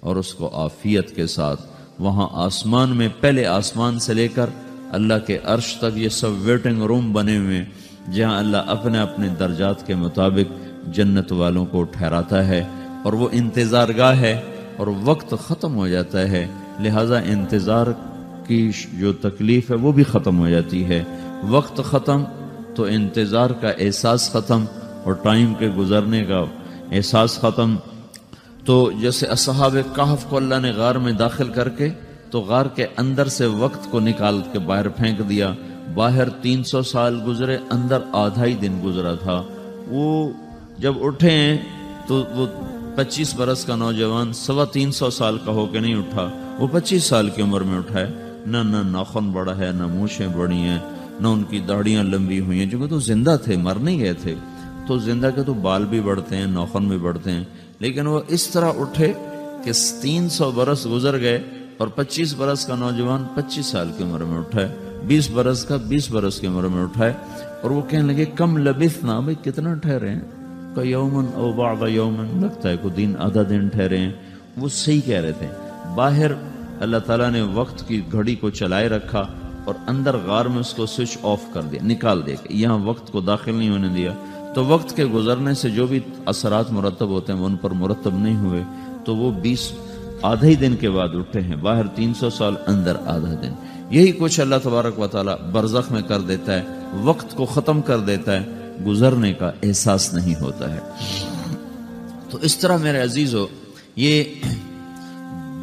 اور اس کو آفیت کے ساتھ وہاں آسمان میں پہلے آسمان سے لے کر اللہ کے عرش تک یہ سب ویٹنگ روم بنے ہوئے جہاں اللہ اپنے اپنے درجات کے مطابق جنت والوں کو ٹھہراتا ہے اور وہ انتظار گاہ ہے اور وقت ختم ہو جاتا ہے۔ لہذا انتظار کی جو تکلیف ہے وہ بھی ختم ہو جاتی ہے۔ وقت ختم تو انتظار کا احساس ختم اور ٹائم کے گزرنے کا احساس ختم۔ تو جیسے اصحاب کہف کو اللہ نے غار میں داخل کر کے تو غار کے اندر سے وقت کو نکال کے باہر پھینک دیا۔ باہر تین سو سال گزرے، اندر آدھا ہی دن گزرا تھا۔ وہ جب اٹھے ہیں تو وہ پچیس برس کا نوجوان سوا تین سو سال کا ہو کے نہیں اٹھا۔ وہ پچیس سال کی عمر میں اٹھا ہے۔ نہ نہ ناخن بڑا ہے، نہ موشیں بڑی ہیں، نہ ان کی داڑیاں لمبی ہوئی ہیں۔ چونکہ تو زندہ تھے، مر نہیں گئے تھے۔ تو زندہ کے تو بال بھی بڑھتے ہیں، نوخن بھی بڑھتے ہیں، لیکن وہ اس طرح اٹھے کہ تین سو برس گزر گئے اور پچیس برس کا نوجوان پچیس سال کی عمر میں اٹھائے بیس برس کا بیس برس کی عمر میں اٹھائے اور وہ کہنے لگے، کم لبث نہ بھائی کتنا ٹھہرے ہیں؟ یومن او بعض یومن، لگتا ہے کوئی دن آدھا دن ٹھہرے ہیں۔ وہ صحیح کہہ رہے تھے۔ باہر اللہ تعالیٰ نے وقت کی گھڑی کو چلائے رکھا اور اندر غار میں اس کو سوئچ آف کر دیا، نکال دیا کہ یہاں وقت کو داخل نہیں ہونے دیا۔ تو وقت کے گزرنے سے جو بھی اثرات مرتب ہوتے ہیں وہ ان پر مرتب نہیں ہوئے، تو وہ بیس آدھا ہی دن کے بعد اٹھے ہیں۔ باہر تین سو سال اندر آدھا دن۔ یہی کچھ اللہ تبارک و تعالیٰ برزخ میں کر دیتا ہے، وقت کو ختم کر دیتا ہے، گزرنے کا احساس نہیں ہوتا ہے۔ تو اس طرح میرے عزیز ہو یہ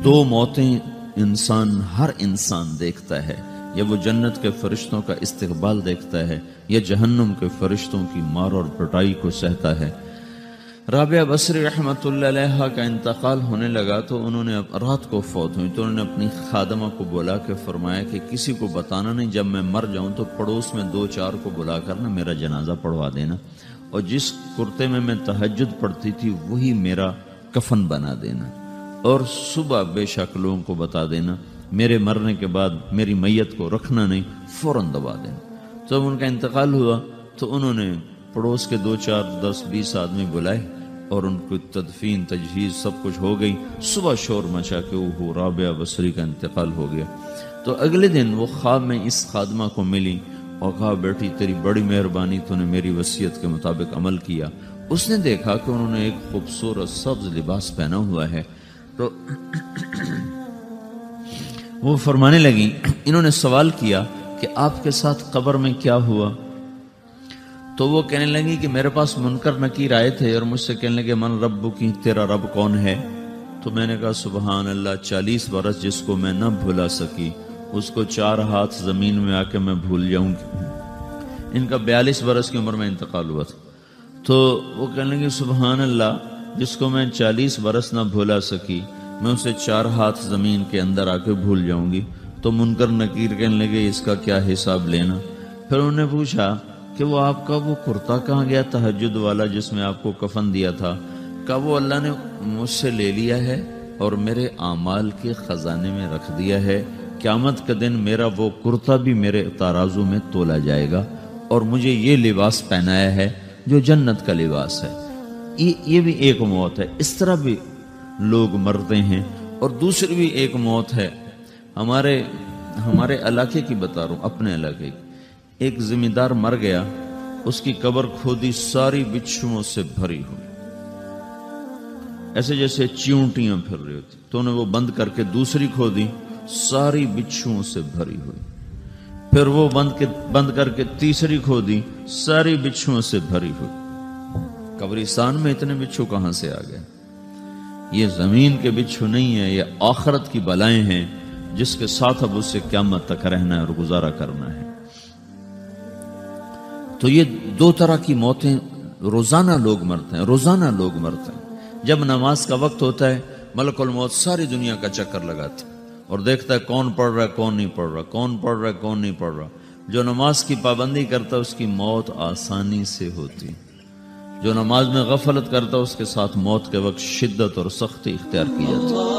دو موتیں انسان، ہر انسان دیکھتا ہے۔ یا وہ جنت کے فرشتوں کا استقبال دیکھتا ہے، یا جہنم کے فرشتوں کی مار اور پٹائی کو سہتا ہے۔ رابعہ بصری رحمت اللہ علیہ کا انتقال ہونے لگا تو انہوں نے رات کو فوت ہوئی تو انہوں نے اپنی خادمہ کو بولا کہ فرمایا کہ کسی کو بتانا نہیں، جب میں مر جاؤں تو پڑوس میں دو چار کو بلا کر نا میرا جنازہ پڑھوا دینا۔ اور جس کرتے میں میں تہجد پڑھتی تھی، وہی میرا کفن بنا دینا۔ اور صبح بے شک لوگوں کو بتا دینا میرے مرنے کے بعد میری میت کو رکھنا نہیں، فوراً دبا دینا جب ان کا انتقال ہوا، تو انہوں نے پڑوس کے دو چار، دس، بیس آدمی بلائے اور ان کو تدفین، تجہیز سب کچھ ہو گئی۔ صبح شور مچا کے وہ رابعہ بصری کا انتقال ہو گیا۔ تو اگلے دن وہ خواب میں اس خادمہ کو ملی۔ اور کہا بیٹی، تیری بڑی مہربانی، تو نے میری وصیت کے مطابق عمل کیا۔ اس نے دیکھا کہ انہوں نے ایک خوبصورت سبز لباس پہنا ہوا ہے۔ تو وہ فرمانے لگی انہوں نے سوال کیا کہ آپ کے ساتھ قبر میں کیا ہوا؟ تو وہ کہنے لگی کہ میرے پاس منکر نکیر آئے تھے اور مجھ سے کہنے لگے، من رب کی تیرا رب کون ہے؟ تو میں نے کہا، سبحان اللہ، چالیس برس جس کو میں نہ بھولا سکی، اس کو چار ہاتھ زمین میں آ کے میں بھول جاؤں گی۔ ان کا بیالیس برس کی عمر میں انتقال ہوا تھا۔ تو وہ کہنے لگے سبحان اللہ، جس کو میں چالیس برس نہ بھولا سکی میں اسے چار ہاتھ زمین کے اندر آ کے بھول جاؤں گی تو منکر نکیر کہنے لگے، اس کا کیا حساب لینا؟ پھر انہوں نے پوچھا کہ وہ آپ کا وہ کرتا کہاں گیا تحجد والا جس میں آپ کو کفن دیا تھا؟ کہ وہ اللہ نے مجھ سے لے لیا ہے اور میرے اعمال کے خزانے میں رکھ دیا ہے۔ قیامت کا دن میرا وہ کرتا بھی میرے تارازو میں تولا جائے گا اور مجھے یہ لباس پہنایا ہے جو جنت کا لباس ہے۔ یہ بھی ایک موت ہے۔ اس طرح بھی لوگ مرتے ہیں اور دوسری بھی ایک موت ہے۔ ہمارے ہمارے علاقے کی بتا رہا ہوں، اپنے علاقے کی۔ ایک ذمہ دار مر گیا، اس کی قبر کھودی، ساری بچھوؤں سے بھری ہوئی۔ ایسے جیسے چیونٹیاں پھر رہی ہوتی۔ تو انہیں وہ بند کر کے دوسری کھودی، ساری بچھوؤں سے بھری ہوئی۔ پھر وہ بند کے، بند کر کے تیسری کھودی، ساری بچھوؤں سے بھری ہوئی۔ قبرستان میں اتنے بچھو کہاں سے آ گئے؟ یہ زمین کے بچھو نہیں ہے، یہ آخرت کی بلائیں ہیں، جس کے ساتھ اب اسے قیامت تک رہنا ہے اور گزارا کرنا ہے۔ تو یہ دو طرح کی موتیں، روزانہ لوگ مرتے ہیں، روزانہ لوگ مرتے ہیں۔ جب نماز کا وقت ہوتا ہے، ملک الموت ساری دنیا کا چکر لگاتے اور دیکھتا ہے کون پڑھ رہا ہے، کون نہیں پڑھ رہا، کون پڑھ رہا ہے، کون نہیں پڑھ رہا۔ جو نماز کی پابندی کرتا ہے، اس کی موت آسانی سے ہوتی جو نماز میں غفلت کرتا ہے اس کے ساتھ موت کے وقت شدت اور سختی اختیار کی جاتی۔